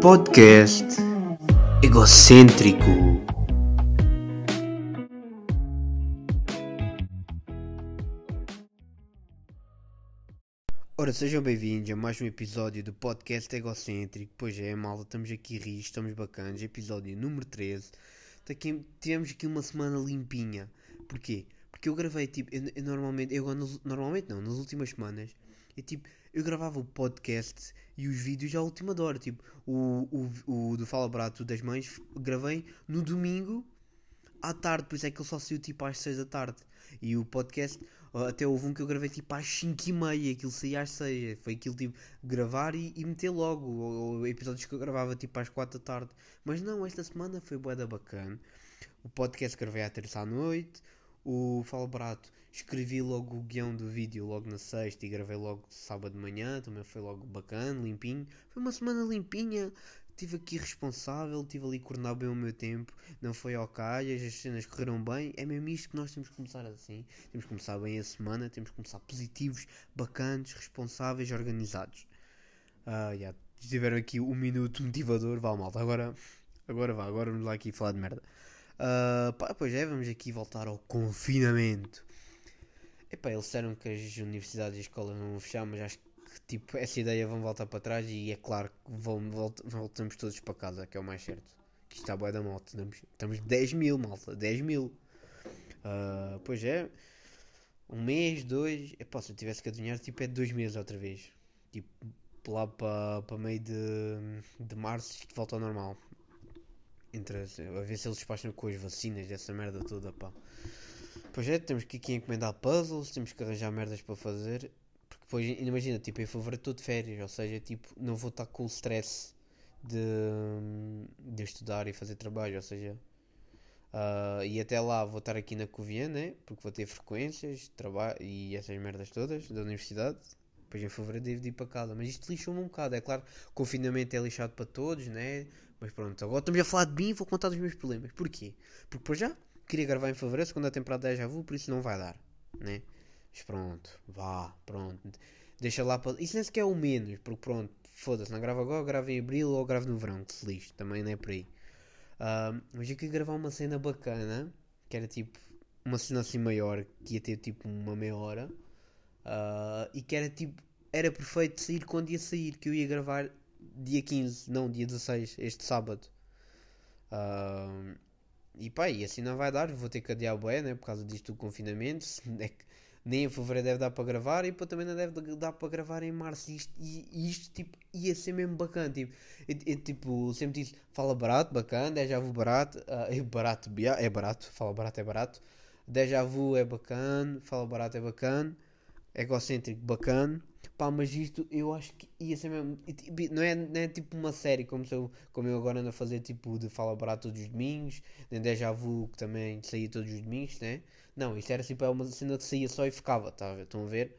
Podcast egocêntrico. Ora, sejam bem-vindos a mais um episódio do podcast egocêntrico. Pois é, malta, estamos aqui rios, estamos bacanas. Episódio número 13. Aqui, tivemos aqui uma semana limpinha. Porquê? Porque eu gravei tipo, eu, eu normalmente, eu normalmente não, nas últimas semanas, eu tipo, eu gravava o podcast e os vídeos à última hora. Tipo, o, o, o do Fala Brato das Mães gravei no domingo à tarde, por isso é que ele só saiu tipo às 6 da tarde. E o podcast, até houve um que eu gravei tipo às 5 e meia, aquilo saía às 6. Foi aquilo tipo, gravar e, e meter logo. Ou, episódios que eu gravava tipo às 4 da tarde. Mas não, esta semana foi boa da bacana. O podcast gravei à terça à noite. O Fala Brato escrevi logo o guião do vídeo logo na sexta e gravei logo sábado de manhã, também foi logo bacana, limpinho. Foi uma semana limpinha, estive aqui responsável, estive ali a coordenar bem o meu tempo, não foi ao calhas, as cenas correram bem. É mesmo isto que nós temos que começar assim. Temos que começar bem a semana, temos que começar positivos, bacanas, responsáveis, organizados. Uh, yeah, tiveram aqui um minuto motivador, vá malta, agora, agora vá, agora vamos lá aqui falar de merda. Uh, pá, pois é, vamos aqui voltar ao confinamento. Epá, eles disseram que as universidades e escolas não vão fechar, mas acho que tipo, essa ideia vão voltar para trás e é claro que vão, volt, voltamos todos para casa, que é o mais certo. Que está boa da malta. Estamos, estamos 10 mil, malta. 10 mil. Uh, pois é. Um mês, dois. Epá, se eu tivesse que adivinhar, tipo, é dois meses outra vez. Tipo, lá para, para meio de, de março isto volta ao normal. Entre, a ver se eles despacham com as vacinas dessa merda toda, pá. Pois é, temos que aqui encomendar puzzles, temos que arranjar merdas para fazer. Porque depois, imagina, tipo, em fevereiro estou de férias, ou seja, tipo, não vou estar com o stress de, de estudar e fazer trabalho, ou seja, uh, e até lá vou estar aqui na Covilhã, né? Porque vou ter frequências, trabalho e essas merdas todas da universidade. Depois em fevereiro devo de ir para casa, mas isto lixou-me um bocado. É claro, confinamento é lixado para todos, né? Mas pronto, agora estamos a falar de mim e vou contar dos meus problemas. Porquê? Porque por já queria gravar em fevereiro, segunda temporada já vou, por isso não vai dar, né? Mas pronto, vá, pronto. Deixa lá para. Isso nem sequer é o menos, porque pronto, foda-se, não gravo agora, gravo em abril ou gravo no verão, que se também não é por aí. Uh, mas eu queria gravar uma cena bacana, que era tipo uma cena assim maior, que ia ter tipo uma meia hora, uh, e que era tipo, era perfeito sair quando ia sair, que eu ia gravar dia 15, não, dia 16, este sábado. Uh, e pá, e assim não vai dar, vou ter que adiar bué, né? Por causa disto do confinamento. É que nem em fevereiro deve dar para gravar e depois também não deve dar para gravar em março. E isto, e, isto tipo, ia ser mesmo bacana. Tipo, eu, eu, tipo sempre disse: fala barato, bacana, déjà vu barato, uh, é barato, é barato, fala barato, é barato. Déjà vu é bacana, fala barato, é bacana, egocêntrico, bacana. Pá, mas isto eu acho que ia ser mesmo. Não é, não é tipo uma série como eu, como eu agora ando a fazer, tipo de Fala Barato todos os domingos, nem Deja Vu que também saía todos os domingos, né? Não, isto era tipo uma cena que saía só e ficava, tá, estão a ver?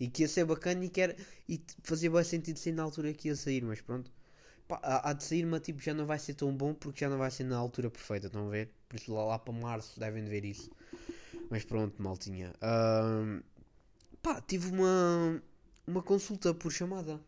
E que ia ser bacana e que era, e fazia bem sentido ser na altura que ia sair, mas pronto. Pá, há, de sair, mas tipo já não vai ser tão bom porque já não vai ser na altura perfeita, estão a ver? Por isso lá, lá para março devem ver isso. Mas pronto, maltinha. Um, pá, tive uma uma consulta por chamada.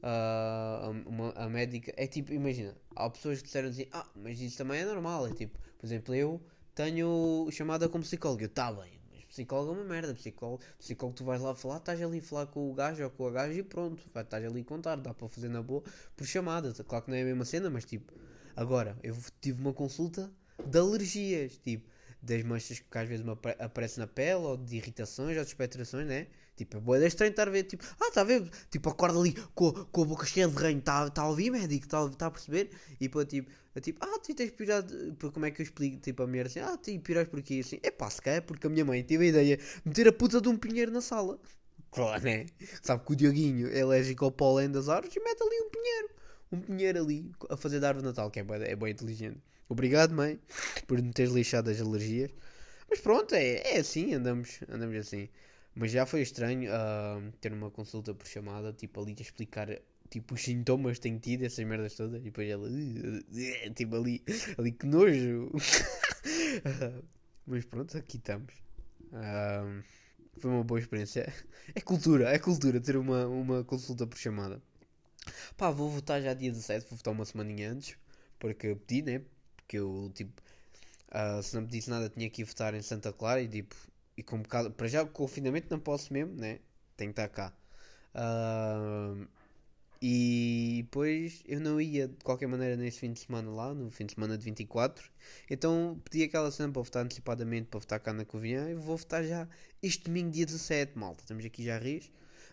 Uh, uma, a médica é tipo, imagina, há pessoas que disseram assim, ah, mas isso também é normal. É tipo, por exemplo, eu tenho chamada com psicólogo. Eu, tá bem, mas psicólogo é uma merda. Psicólogo, psicólogo tu vais lá falar, estás ali a falar com o gajo ou com a gaja e pronto, estás ali a contar, dá para fazer na boa por chamada. Claro que não é a mesma cena, mas tipo, agora eu tive uma consulta de alergias, tipo, das manchas que às vezes me aparecem na pele, ou de irritações, ou de expectorações, né? Tipo, é boa estranho estar a ver, tipo, ah, está a ver? Tipo, acorda ali com, com a boca cheia de ranho, está tá a ouvir, médico? Está tá a perceber? E pô, tipo, é tipo, ah, tu tens pirado, como é que eu explico, tipo, a mulher assim, ah, tu piras por aqui, assim, é pá, se calhar, porque a minha mãe teve a ideia de meter a puta de um pinheiro na sala. Claro, né? Sabe que o Dioguinho é alérgico ao pólen das árvores e mete ali um pinheiro. Um pinheiro ali a fazer da árvore de Natal, que é bem, é bem inteligente. Obrigado, mãe, por me teres lixado as alergias. Mas pronto, é, é assim, andamos, andamos assim. Mas já foi estranho uh, ter uma consulta por chamada, tipo ali a explicar tipo os sintomas que tenho tido, essas merdas todas, e depois ela, uh, tipo ali, ali que nojo. uh, mas pronto, aqui estamos. Foi uma boa experiência. É cultura, é cultura ter uma, uma consulta por chamada. Pá, vou votar já dia 17, vou votar uma semaninha antes. Porque pedi, né? Porque eu, tipo, uh, se não pedisse nada, tinha que ir votar em Santa Clara e, tipo, e com um bocado. Para já, o confinamento não posso mesmo, né? Tenho que estar cá. Uh, e depois eu não ia de qualquer maneira nesse fim de semana lá, no fim de semana de 24. Então pedi aquela cena para votar antecipadamente para votar cá na Covilhã e vou votar já este domingo, dia 17, malta. Estamos aqui já a rir.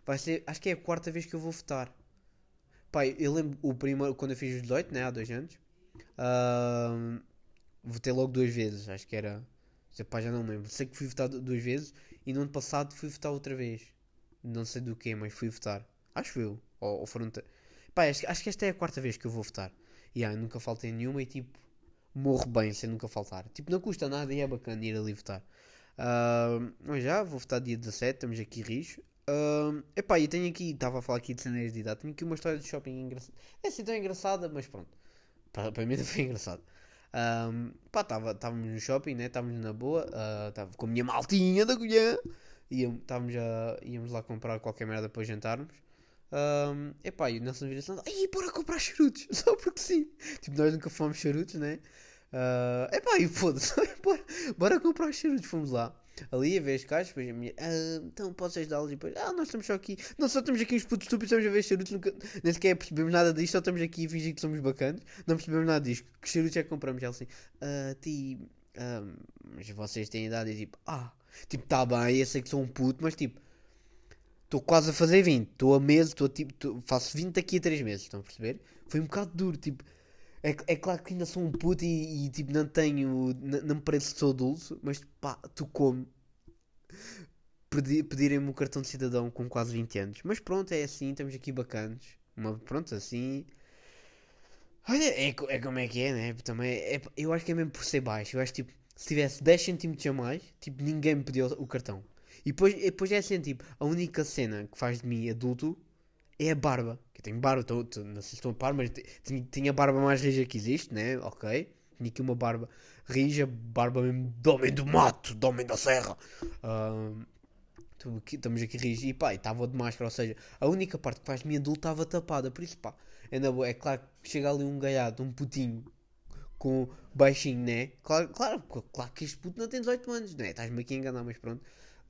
Vai ser, acho que é a quarta vez que eu vou votar. Pai, eu lembro o primeiro, quando eu fiz os 18, né, há dois anos. Votei logo duas vezes, acho que era. Pá, já não lembro. Sei que fui votar duas vezes e no ano passado fui votar outra vez. Não sei do que, mas fui votar. Acho eu. Ou, ou foram. Pá, acho, acho, que esta é a quarta vez que eu vou votar. E yeah, nunca faltei nenhuma e tipo. Morro bem sem nunca faltar. Tipo, não custa nada e é bacana ir ali votar. Uh, mas já, vou votar dia 17. Estamos aqui rios. Uh, epá, e tenho aqui. Estava a falar aqui de cenas de idade. Tenho aqui uma história de shopping engraçada. É assim tão engraçada, mas pronto. Para, mim foi engraçado. Um, pá, estávamos no shopping, né? Estávamos na boa. Estava uh, com a minha maltinha da colher. Íamos, a, íamos lá comprar qualquer merda para jantarmos. Um, epá, e o Nelson vira assim, ai, bora comprar charutos, só porque sim. Tipo, nós nunca fomos charutos, né? Uh, epá, e foda-se, bora, bora comprar charutos, fomos lá. Ali a ver as caixas, depois a minha, ah, então posso ajudá-los? E depois, ah, nós estamos só aqui, não só estamos aqui uns putos estúpidos, estamos a ver charutos, nunca, nem sequer percebemos nada disto, só estamos aqui a fingir que somos bacanas, não percebemos nada disto. Que charutos é que compramos? Ela assim, ah, ti, ah, mas vocês têm idade e tipo, ah, tipo, tá bem, eu sei que sou um puto, mas tipo Estou quase a fazer 20. Estou a meses, estou tipo. Tô, faço 20 daqui a 3 meses, estão a perceber? Foi um bocado duro, tipo. É, é claro que ainda sou um puto e, e tipo, não tenho. Não, me parece que sou adulto, mas pá, tu como. Pedirem-me o cartão de cidadão com quase 20 anos. Mas pronto, é assim, estamos aqui bacanas. Uma, pronto, assim. Olha, é, é como é que é, né? Também é, eu acho que é mesmo por ser baixo. Eu acho tipo, se tivesse 10 centímetros a mais, tipo, ninguém me pediu o cartão. E depois, depois é assim, tipo, a única cena que faz de mim adulto é a barba. Que eu tenho barba, tô, tô, não sei se estou a par, mas tinha a barba mais rija que existe, né? Ok. Tinha aqui uma barba rija, barba mesmo do homem do mato, do homem da serra. Uh, estamos aqui rijos e pá, estava de máscara, ou seja, a única parte que faz mim adulto estava tapada, por isso pá, é, boa, é claro que chega ali um gaiado, um putinho com baixinho, né? Claro, claro, claro que este puto não tem 18 anos, né? Estás-me aqui a enganar, mas pronto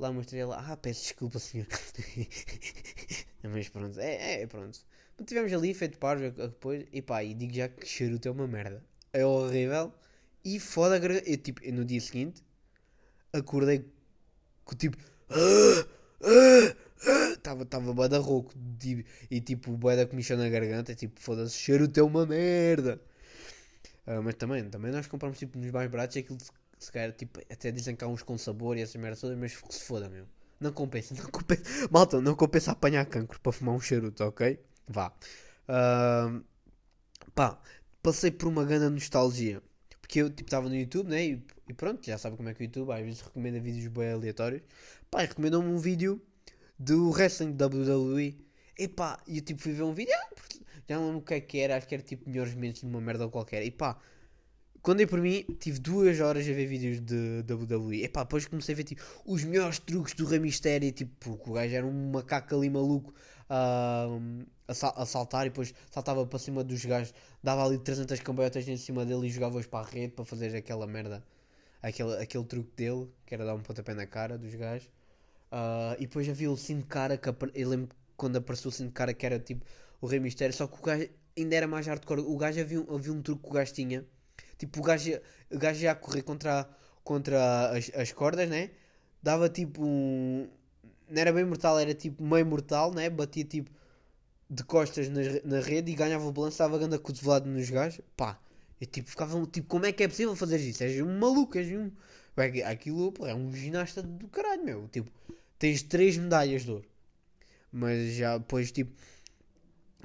lá uma estrela, ah, peço desculpa, senhor. Mas pronto, é, é pronto. Tivemos ali, feito parvo depois, e pá, e digo já que charuto é uma merda. É horrível e foda. Eu, tipo, no dia seguinte, acordei com tipo. Estava tava bué da rouco tipo, e tipo bué da comichão na garganta. Tipo, foda-se, charuto é uma merda. Uh, mas também, também nós compramos tipo nos mais baratos aquilo se calhar, tipo, até dizem que há uns com sabor e essas merdas todas, mas se foda, meu. Não compensa, não compensa. Malta, não compensa apanhar cancro para fumar um charuto, ok? Vá. Uh, pá, passei por uma grande nostalgia. Porque eu, tipo, estava no YouTube, né? E, e, pronto, já sabe como é que o YouTube às vezes recomenda vídeos bem aleatórios. Pá, recomendou-me um vídeo do wrestling WWE. E pá, e eu tipo fui ver um vídeo, ah, já não lembro o que é que era, acho que era tipo melhores momentos numa merda qualquer. E pá, quando eu por mim, tive duas horas a ver vídeos de WWE. Epá, depois comecei a ver tipo, os melhores truques do Rei Mistério. Tipo, o gajo era um macaco ali maluco uh, a, saltar e depois saltava para cima dos gajos, dava ali 300 cambalhotas em cima dele e jogava-os para a rede para fazer aquela merda, aquele, aquele truque dele, que era dar um pontapé na cara dos gajos. Uh, e depois havia o de cara, que eu lembro quando apareceu o de cara que era tipo o Rei Mistério, só que o gajo ainda era mais hardcore. O gajo havia, havia um truque que o gajo tinha Tipo, o gajo, o gajo ia a correr contra, contra as, as cordas, né? Dava tipo um. Não era bem mortal, era tipo meio mortal, né? Batia tipo de costas na, na rede e ganhava o balanço, estava a cotovelado nos gajos. Pá, eu tipo ficava tipo, como é que é possível fazer isso? És um maluco, és um. Aquilo pô, é um ginasta do caralho, meu. Tipo, tens três medalhas de ouro. Mas já depois tipo.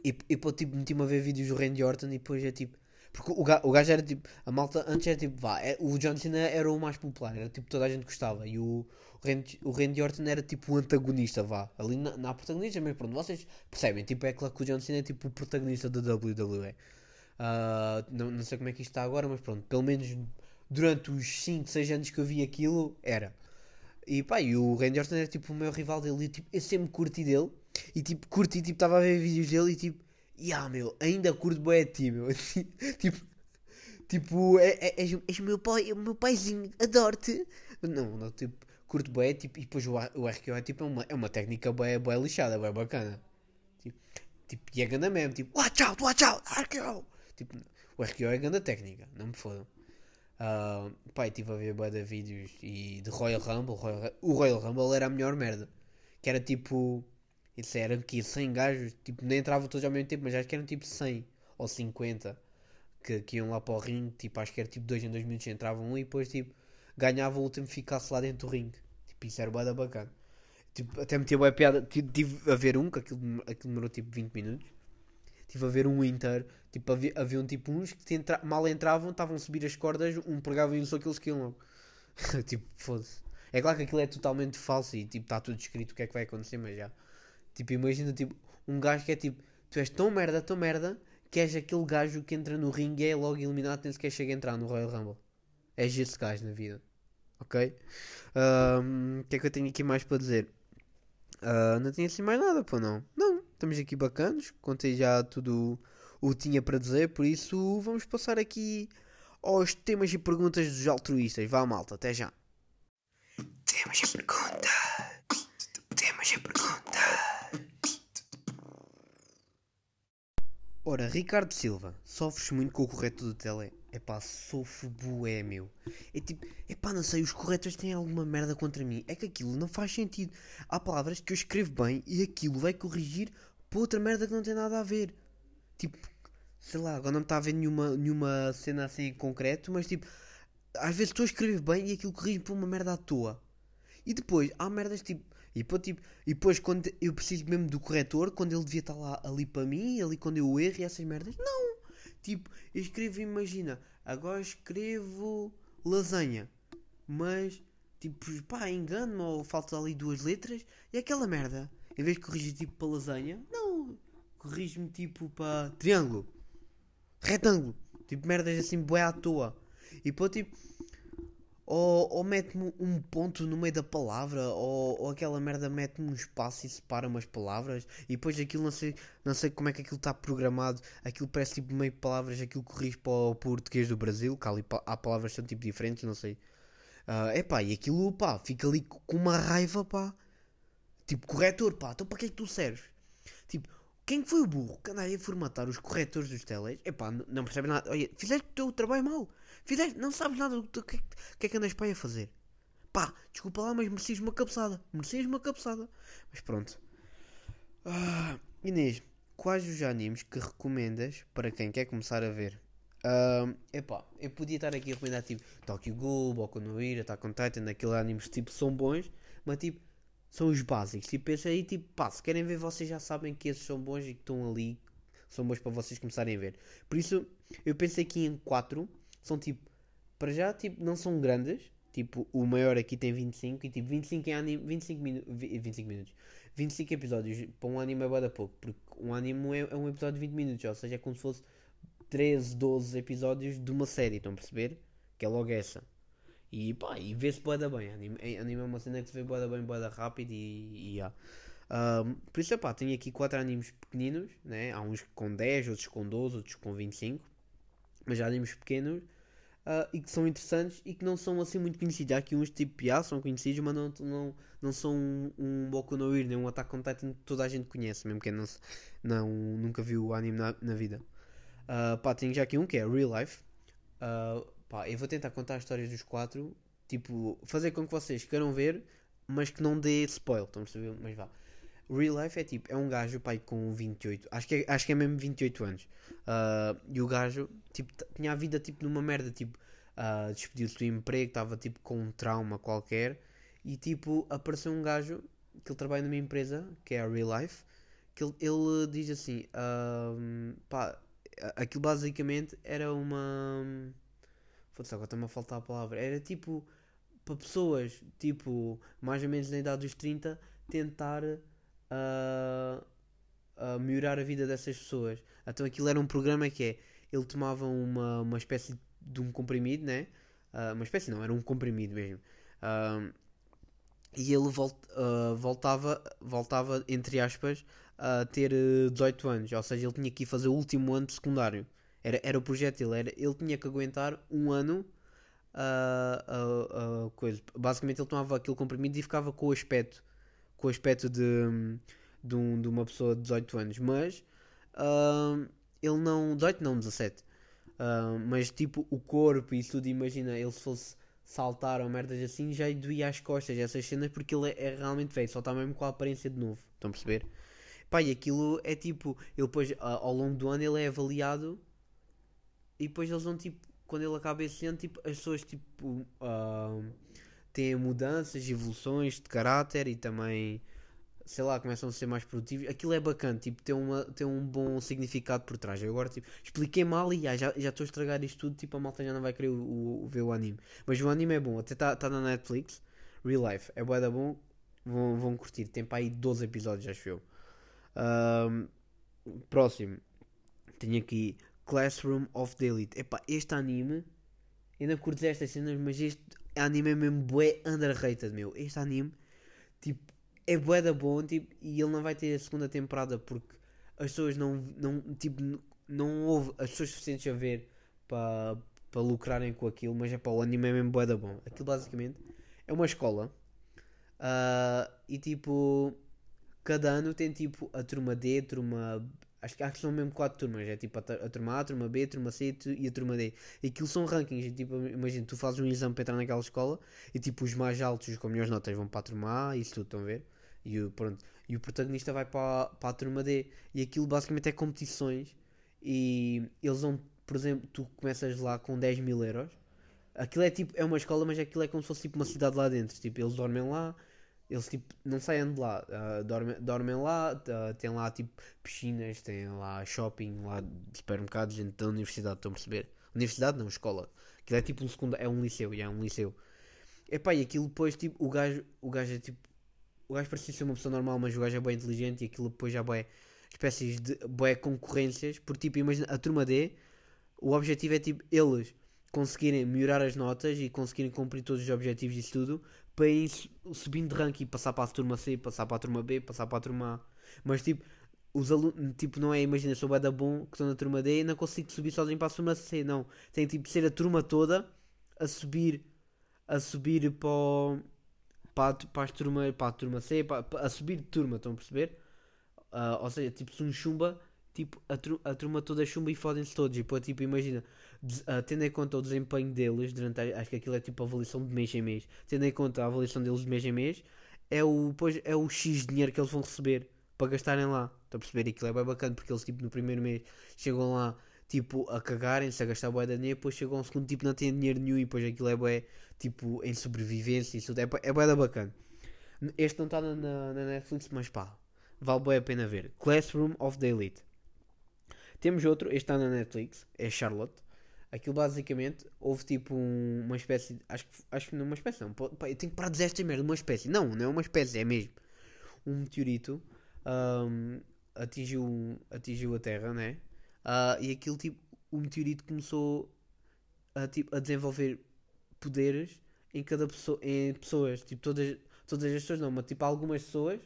E, e pô, tipo, meti-me a ver vídeos do Randy Orton e depois é tipo porque o gajo, o gajo era tipo. A malta antes era tipo. Vá, é, o John Cena era o mais popular, era tipo. Toda a gente gostava. E o, o, Randy, o Randy Orton era tipo o antagonista, vá. Ali na, na protagonista, mas pronto, vocês percebem. Tipo, é claro que o John Cena é tipo o protagonista da WWE. Uh, ah, não, não sei como é que isto está agora, mas pronto. Pelo menos durante os 5, 6 anos que eu vi aquilo, era. E pá, e o Randy Orton era tipo o meu rival dele. E tipo, eu sempre curti dele. E tipo, curti, tipo, estava a ver vídeos dele e tipo, yeah, meu, ainda curto bué de ti, meu. tipo, tipo, é, é, és, o meu pai, o meu paizinho, adoro-te. Não, não, tipo, curto bué, tipo, e depois o, o RKO é tipo, é uma, é uma técnica bué, bué lixada, bué bacana. Tipo, tipo, e é ganda mesmo, tipo, watch out, watch out, RKO. Tipo, o RKO é ganda técnica, não me fodam. Uh, pai, estive a ver bué de vídeos e de Royal Rumble, Royal, o Royal Rumble era a melhor merda. Que era tipo, isso era que 100 gajos, tipo, nem entravam todos ao mesmo tempo, mas acho que eram tipo 100 ou 50 que, que iam lá para o ringue, tipo, acho que era tipo 2 em 2 minutos entravam um e depois tipo, ganhava o último ficasse lá dentro do ringue. Tipo, isso era bué da bacana. Tipo, até metia boa piada, tive a ver um, que aquilo, aquilo demorou tipo 20 minutos. Tive a ver um inteiro, tipo, havia, havia um tipo uns que entra, mal entravam, estavam a subir as cordas, um pregava e só aqueles que iam logo. tipo, foda-se. É claro que aquilo é totalmente falso e tipo, está tudo escrito o que é que vai acontecer, mas já. Tipo, imagina tipo, um gajo que é tipo, tu és tão merda, tão merda, que és aquele gajo que entra no ringue e é logo eliminado, nem sequer chega a entrar no Royal Rumble. És esse gajo na vida. Ok? O um, que é que eu tenho aqui mais para dizer? Uh, não tenho assim mais nada, pô, não. Não, estamos aqui bacanos. Contei já tudo o que tinha para dizer, por isso vamos passar aqui aos temas e perguntas dos altruístas. Vá, malta, até já. Temas e perguntas. Temas e perguntas. Ora, Ricardo Silva, sofres muito com o correto do tele? Epá, sofro bué, meu. É tipo, epá, não sei, os corretores têm alguma merda contra mim. É que aquilo não faz sentido. Há palavras que eu escrevo bem e aquilo vai corrigir para outra merda que não tem nada a ver. Tipo, sei lá, agora não me está a ver nenhuma, nenhuma cena assim em concreto, mas tipo, às vezes estou a escrever bem e aquilo corrige para uma merda à toa. E depois, há merdas tipo e depois, tipo, e depois quando eu preciso mesmo do corretor, quando ele devia estar lá ali para mim, ali quando eu erro e essas merdas, não! Tipo, eu escrevo, imagina, agora escrevo lasanha, mas tipo, pá, engano-me ou falta ali duas letras e aquela merda, em vez de corrigir tipo para lasanha, não, corrige-me tipo para triângulo, retângulo, tipo merdas assim, boé à toa. E depois tipo ou, ou mete-me um ponto no meio da palavra, ou, ou aquela merda mete-me um espaço e separa umas palavras, e depois aquilo não sei, não sei como é que aquilo está programado, aquilo parece tipo meio palavras, aquilo corrige para o português do Brasil, que ali, há palavras que são tipo diferentes, não sei. É uh, e aquilo pá, fica ali com uma raiva, pá. Tipo, corretor, pá, então para que é que tu serves? Tipo, quem foi o burro que anda aí a formatar os corretores dos teles? Não, não percebe nada. Olha, fizeste o teu trabalho mal. Fizeste, não sabes nada do que, que é que andas aí a fazer. Pá, desculpa lá, mas merecias uma cabeçada. Merecias uma cabeçada. Mas pronto. Ah, Inês, quais os animes que recomendas para quem quer começar a ver? Uh, epá, eu podia estar aqui a recomendar tipo Tokyo Ghoul, Boku no Hero, Attack on Titan, aqueles animes tipo são bons, mas tipo são os básicos. Tipo, esse aí, tipo, pá, se querem ver, vocês já sabem que esses são bons e que estão ali, são bons para vocês começarem a ver. Por isso, eu pensei aqui em 4 são tipo, para já, tipo, não são grandes. Tipo, o maior aqui tem 25 e tipo, 25 em anime, 25, minu 25 minutos. 25 episódios para um anime é bada pouco, porque um anime é, é, um episódio de 20 minutos, ou seja, é como se fosse 13, 12 episódios de uma série, estão a perceber? Que é logo essa. E pá, e vê-se boada bem. Anime, anime é uma cena que se vê boada bem, boada rápido e, e yeah. um, por isso, pá, tenho aqui 4 animes pequeninos, né? Há uns com 10, outros com 12, outros com 25. Mas já animes pequenos uh, e que são interessantes e que não são assim muito conhecidos. Há aqui uns tipo yeah, são conhecidos, mas não, não, não são um, um Boku no Hero nem um Attack on Titan que toda a gente conhece, mesmo quem não, não, nunca viu o anime na, na vida. Uh, pá, tenho já aqui um que é Real Life. Uh, pá, eu vou tentar contar as histórias dos quatro, tipo, fazer com que vocês queiram ver, mas que não dê spoiler, estão a perceber? Mas vá. Real Life é tipo, é um gajo, pai, com 28, acho que é, acho que é mesmo 28 anos. Uh, e o gajo, tipo, tinha a vida, tipo, numa merda, tipo, uh, despediu-se do emprego, estava, tipo, com um trauma qualquer. E, tipo, apareceu um gajo, que ele trabalha numa empresa, que é a Real Life, que ele, ele diz assim, uh, pá, aquilo basicamente era uma... Foda-se, agora está-me a faltar a palavra. Era, tipo, para pessoas, tipo, mais ou menos na idade dos 30, tentar a, a melhorar a vida dessas pessoas. Então aquilo era um programa que é, ele tomava uma, uma espécie de um comprimido, né? Uh, uma espécie não, era um comprimido mesmo. Uh, e ele volt, uh, voltava, voltava, entre aspas, a ter uh, 18 anos, ou seja, ele tinha que ir fazer o último ano de secundário. Era, era o projeto dele, era, ele tinha que aguentar um ano uh, uh, coisa. Basicamente ele tomava aquele comprimido e ficava com o aspecto, com o aspecto de, de, um, de uma pessoa de 18 anos, mas ele não, 18 não, 17. mas tipo o corpo e tudo, imagina, ele se fosse saltar ou merdas assim, já doía as costas essas cenas porque ele é, é realmente feio, só está mesmo com a aparência de novo. Estão a perceber? Pá, e aquilo é tipo, ele depois ao longo do ano ele é avaliado e depois eles vão tipo, quando ele acaba esse ano, tipo, as pessoas tipo uh, têm mudanças, evoluções de caráter e também sei lá, começam a ser mais produtivos. Aquilo é bacana, tipo, tem, uma, tem um bom significado por trás. Eu agora, tipo, expliquei mal e ah, já estou a estragar isto tudo, tipo, a malta já não vai querer o, o, ver o anime. Mas o anime é bom, até está tá na Netflix, Real Life, é bué da bom, vão, vão curtir. Tem para aí 12 episódios, acho eu. Um, próximo, tenho aqui Classroom of the Elite. Epá, este anime, ainda curto estas cenas, mas este anime é mesmo bué underrated, meu. Este anime, tipo, é bué da bom, tipo, e ele não vai ter a segunda temporada porque as pessoas não, não tipo, não houve as pessoas suficientes a ver para para lucrarem com aquilo, mas é para o anime é mesmo bué da bom. Aquilo basicamente é uma escola uh, e tipo cada ano tem tipo a turma D, a turma Acho, acho que são mesmo 4 turmas. É tipo a, a, turma A, a turma B, a turma C e a turma D. E aquilo são rankings. tipo, imagina, tu fazes um exame para entrar naquela escola e tipo os mais altos com melhores notas vão para a turma A, isso tudo, estão a ver? E o, pronto, e o protagonista vai para, para a turma D. E aquilo basicamente é competições. E eles vão, por exemplo, tu começas lá com 10 mil euros. Aquilo é tipo, é uma escola, mas aquilo é como se fosse tipo uma cidade lá dentro. Tipo, eles dormem lá, eles tipo não saem de lá, uh, dormem, dormem lá, uh, tem lá tipo piscinas, tem lá shopping, lá supermercados dentro da universidade, estão a perceber? Universidade não, escola. Aquilo é tipo um segundo, é um liceu, é um liceu. Epá, e aquilo depois tipo, o gajo, o gajo é tipo, o gajo parecia ser uma pessoa normal, mas o gajo é bem inteligente e aquilo depois já é espécies de boé concorrências, porque tipo, imagina a turma D, o objetivo é tipo eles conseguirem melhorar as notas e conseguirem cumprir todos os objetivos e tudo para ir subindo de ranking passar para a turma C, passar para a turma B, passar para a turma A. Mas tipo, os alunos, tipo, não é, imagina, sou bem da bom que estou na turma D e não consigo subir sozinho para a turma C, não. Tem tipo ser a turma toda a subir, a subir para, para, para, a turma, para a turma C, para, a subir de turma, estão a perceber? Uh, ou seja, tipo, se um chumba, tipo, a, a turma toda chumba e fodem-se todos. E pô, tipo, imagina, uh, tendo em conta o desempenho deles durante a, acho que aquilo é tipo a avaliação de mês em mês, tendo em conta a avaliação deles de mês em mês, é o, pois, é o X de dinheiro que eles vão receber para gastarem lá. Estão a perceber? Aquilo é bem bacana porque eles tipo no primeiro mês chegam lá tipo a cagarem-se, a gastar bué de dinheiro, depois chegam ao segundo tipo não têm dinheiro nenhum e depois aquilo é bué tipo em sobrevivência e tudo. É, é da bacana. Este não está na, na, Netflix, mas pá, vale bué a pena ver. Classroom of the Elite. Temos outro, este está na Netflix, é Charlotte. Aquilo basicamente houve tipo um, uma espécie. Acho, acho que não é uma espécie, não. Eu tenho que parar de dizer esta merda. Uma espécie. Não, não é uma espécie, é mesmo. Um meteorito um, atingiu, atingiu a Terra, né? Uh, e aquilo tipo. O meteorito começou a, tipo, a desenvolver poderes em cada pessoa. Em pessoas. Tipo, todas, todas as pessoas não, mas tipo algumas pessoas.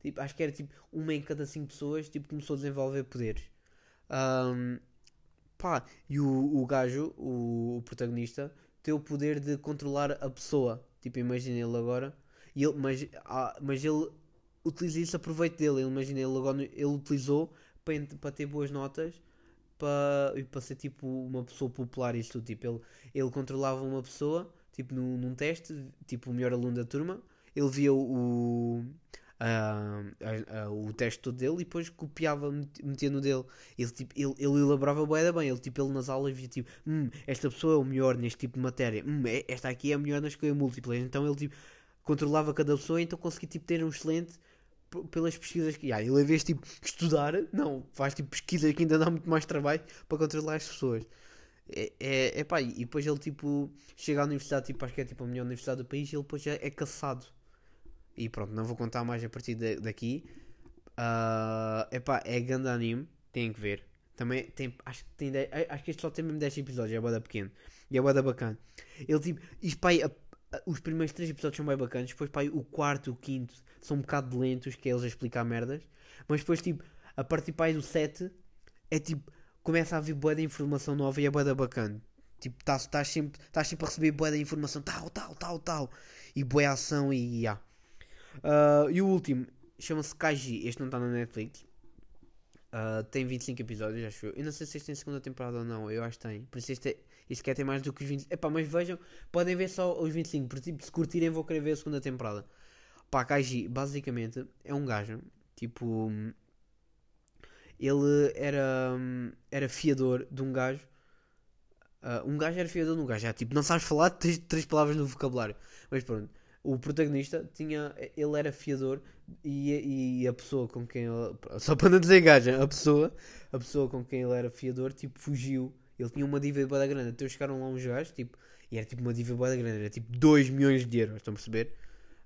Tipo, acho que era tipo uma em cada cinco pessoas. Tipo, começou a desenvolver poderes. Um, Pá, e o, o gajo, o, o protagonista, tem o poder de controlar a pessoa. Tipo, imagina ele agora. E ele, mas, ah, mas ele utiliza isso a proveito dele. Ele, imagina ele agora ele utilizou para, para ter boas notas para, para ser tipo uma pessoa popular e. Tipo, ele, ele controlava uma pessoa tipo num, num teste, tipo o melhor aluno da turma. Ele via o, uh, uh, o teste todo dele e depois copiava, metia no dele. Ele, tipo, ele, ele elaborava bem, bem. Ele, tipo, ele nas aulas via tipo, hum, esta pessoa é o melhor neste tipo de matéria, hum, é, esta aqui é a melhor na escolha múltipla. Então ele tipo, controlava cada pessoa, então conseguia tipo, ter um excelente pelas pesquisas que. Ele, em vez de tipo, estudar, não, faz tipo pesquisas que ainda dá muito mais trabalho para controlar as pessoas. É, é, é pá, e depois ele tipo chega à universidade, tipo, acho que é tipo a melhor universidade do país, e ele depois já é caçado e pronto, não vou contar mais a partir de, daqui. Uh, epá, é grande anime, tem que ver. Também tem, acho que tem, acho que este só tem mesmo 10 episódios, é boda pequeno. E é boda bacana. Ele tipo, isto pá, a, os primeiros três episódios são bem bacanas, depois pá, o quarto o quinto são um bocado lentos, que é eles a explicar merdas, mas depois tipo, a partir pá, do 7 é tipo, começa a haver boa informação nova e é boa da bacana. Tipo, estás tá sempre, estás sempre a receber boa informação, tal, tal, tal, tal, e boa ação e já. Uh, e o último, chama-se Kaiji, este não está na Netflix. Uh, tem 25 episódios, acho eu. Eu não sei se este tem segunda temporada ou não, eu acho que tem. Por isso este, é, este quer ter mais do que os 25. Epá, mas vejam, podem ver só os 25, porque tipo, se curtirem vou querer ver a segunda temporada. Pá, Kaiji, basicamente, é um gajo, tipo... Ele era, era fiador de um gajo. Uh, um gajo era fiador de um gajo, já, tipo, não sabes falar, tens três palavras no vocabulário. Mas pronto, o protagonista tinha, ele era fiador e, e a pessoa com quem ele, só para não dizer gaja, a pessoa, a pessoa com quem ele era fiador, tipo, fugiu. Ele tinha uma dívida bem grande, então chegaram lá uns gajos, tipo, e era tipo uma dívida bem grande, era tipo 2 milhões de euros, estão a perceber?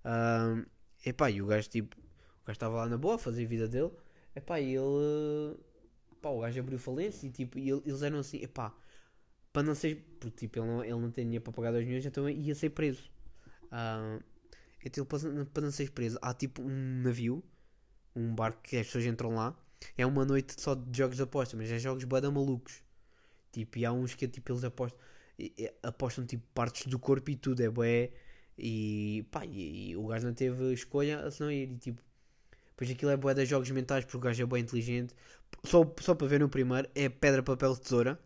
Um, epá, e o gajo, tipo, o gajo estava lá na boa a fazer a vida dele, epá, e ele, pá, o gajo abriu falência e tipo, e eles eram assim, epá, para não ser, porque tipo, ele não, ele não tinha dinheiro para pagar 2 milhões, então ia ser preso. Então, para, para não ser preso, há tipo um navio, um barco que as pessoas entram lá. É uma noite só de jogos de aposta, mas é jogos bada malucos. Tipo, e há uns que tipo, eles apostam, apostam tipo partes do corpo e tudo, é bué. E pá, e, e, o gajo não teve escolha, senão ir. E, tipo, pois aquilo é bué de jogos mentais, porque o gajo é bem inteligente. Só, só para ver no primeiro, é pedra, papel, tesoura.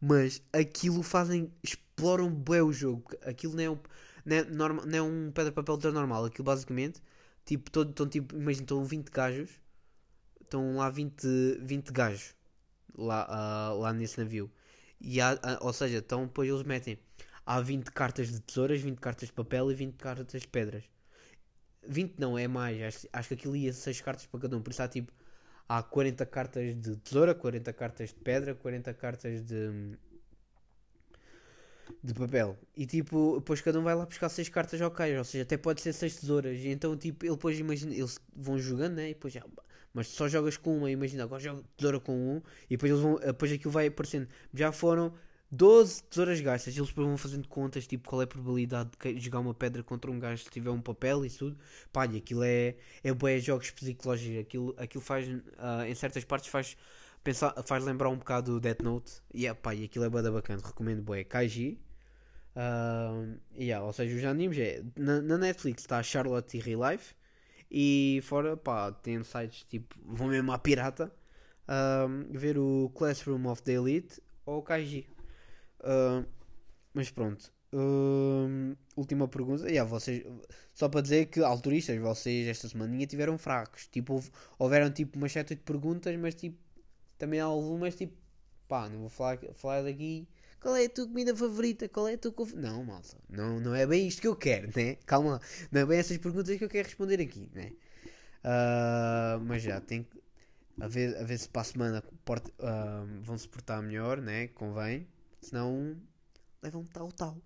Mas aquilo fazem, exploram bué o jogo. Aquilo não é um não é, norma, não é um pedra, papel, tesoura normal. Aquilo basicamente, tipo, todo, estão tipo, imagina, estão 20 gajos, estão lá 20, 20 gajos lá, uh, lá nesse navio. E há, uh, ou seja, então depois eles metem há 20 cartas de tesouras, 20 cartas de papel e 20 cartas de pedras. 20 não, é mais, acho, acho que aquilo ia 6 cartas para cada um, por isso há tipo há 40 cartas de tesoura, 40 cartas de pedra, 40 cartas de de papel. E tipo, depois cada um vai lá buscar seis cartas ao caio, ou seja, até pode ser seis tesouras. E então, tipo, ele depois imagina, eles vão jogando, né? E depois já, mas só jogas com uma, imagina, agora jogo tesoura com um, e depois eles vão, depois aquilo vai aparecendo. Já foram 12 tesouras gastas, eles depois vão fazendo contas, tipo, qual é a probabilidade de jogar uma pedra contra um gajo se tiver um papel e tudo. Pá, e aquilo é, é bué jogos psicológicos, aquilo, aquilo faz, uh, em certas partes faz pensar, faz lembrar um bocado do Death Note. E yeah, pá, e aquilo é bada bacana, recomendo bué. Kaiji. Uh, yeah, ou seja, os animes é. Na, na Netflix está Charlotte e Real Life. E fora, pá, tem sites tipo. Vão mesmo à pirata. Uh, ver o Classroom of the Elite ou o Kaiji. Uh, mas pronto. Uh, última pergunta. Yeah, vocês, só para dizer que alturistas, vocês esta semana tiveram fracos. Tipo, houveram tipo umas 7, 8 perguntas, mas tipo também há algumas tipo, pá, não vou falar, falar daqui. Qual é a tua comida favorita? Qual é a tua. Não, malta, não, não é bem isto que eu quero, né? Calma lá, não é bem essas perguntas que eu quero responder aqui, né? Uh, mas já, tem que. A ver, a ver se para a semana porta, uh, vão se portar melhor, né? Convém. Senão levam tal, tal.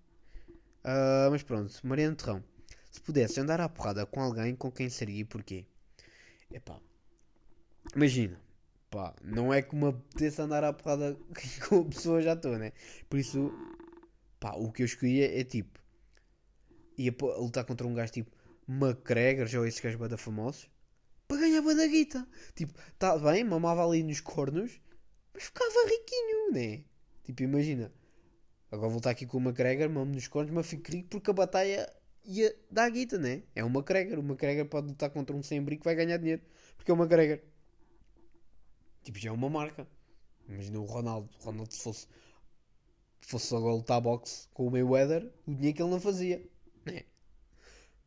Uh, mas pronto, Mariana Terrão. Se pudesse andar à porrada com alguém, com quem seria e porquê? Epá, imagina, pá, não é que me apeteça andar à porrada com a pessoa já estou, né? Por isso, pá, o que eu escolhia é tipo, ia lutar contra um gajo tipo McGregor, já esses gajos bada famosos, para ganhar bada guita. Tipo, tá bem, mamava ali nos cornos, mas ficava riquinho, né? Tipo, imagina, agora vou estar aqui com o McGregor, mamo nos cornos, mas fico rico porque a batalha ia dar guita, né? É o McGregor, o McGregor pode lutar contra um sem brinco vai ganhar dinheiro, porque é o McGregor. Tipo, já é uma marca. Imagina o Ronaldo. O Ronaldo se fosse, fosse agora lutar boxe com o Mayweather, o dinheiro que ele não fazia. Né?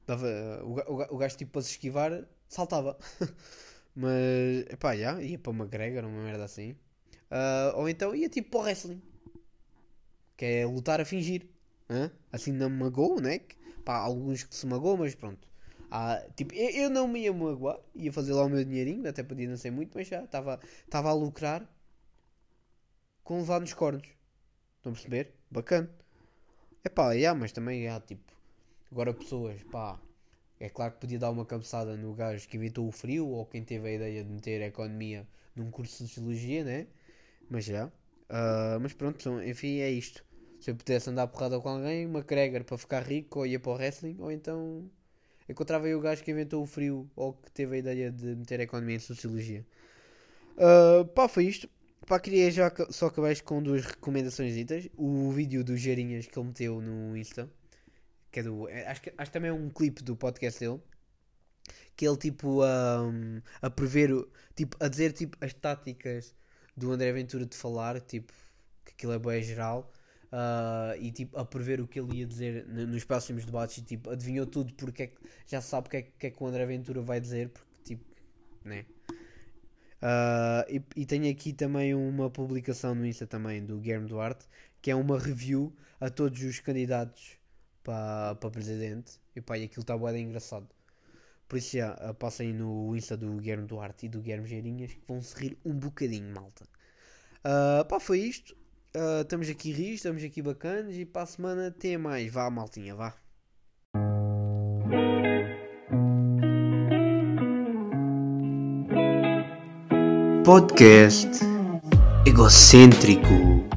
Dava, o, o, gajo tipo para se esquivar, saltava. Mas, epá, já, ia para uma McGregor, uma merda assim. Uh, ou então ia tipo para o wrestling. Que é lutar a fingir. Hã? Assim não me magoou, né? Pá, alguns que se magoam, mas pronto. Ah, tipo, eu, não me ia magoar, ia fazer lá o meu dinheirinho, até podia não ser muito, mas já estava a lucrar com levar nos cornos. Estão a perceber? Bacana. É pá, yeah, mas também há tipo, agora pessoas, pá, é claro que podia dar uma cabeçada no gajo que inventou o frio ou quem teve a ideia de meter a economia num curso de sociologia, né? Mas já. Uh, mas pronto, enfim, é isto. Se eu pudesse andar porrada com alguém, uma McGregor para ficar rico, ou ia para o wrestling, ou então encontrava aí o gajo que inventou o frio, ou que teve a ideia de meter a economia em sociologia. Uh, pá, foi isto. Pá, queria já só acabar com duas recomendações. O vídeo do Geirinhas que ele meteu no Insta. Que é do. É, acho, que, acho que também é um clipe do podcast dele. Que ele tipo a prever. Tipo, a dizer tipo as táticas do André Ventura de falar. Tipo, que aquilo é bem geral. Uh, e tipo a prever o que ele ia dizer nos próximos debates e tipo adivinhou tudo porque é que, já sabe o que é, que é que o André Ventura vai dizer porque tipo né Uh, e, e, tenho aqui também uma publicação no Insta também do Guilherme Duarte, que é uma review a todos os candidatos para, para presidente. E pá, e aquilo está bem engraçado. Por isso já, uh, passem no Insta do Guilherme Duarte e do Guilherme Geirinhas que vão se rir um bocadinho, malta. Uh, pá, foi isto. Uh, estamos aqui ris, estamos aqui bacanas e para a semana tem mais. Vá, maltinha, vá. podcast egocêntrico.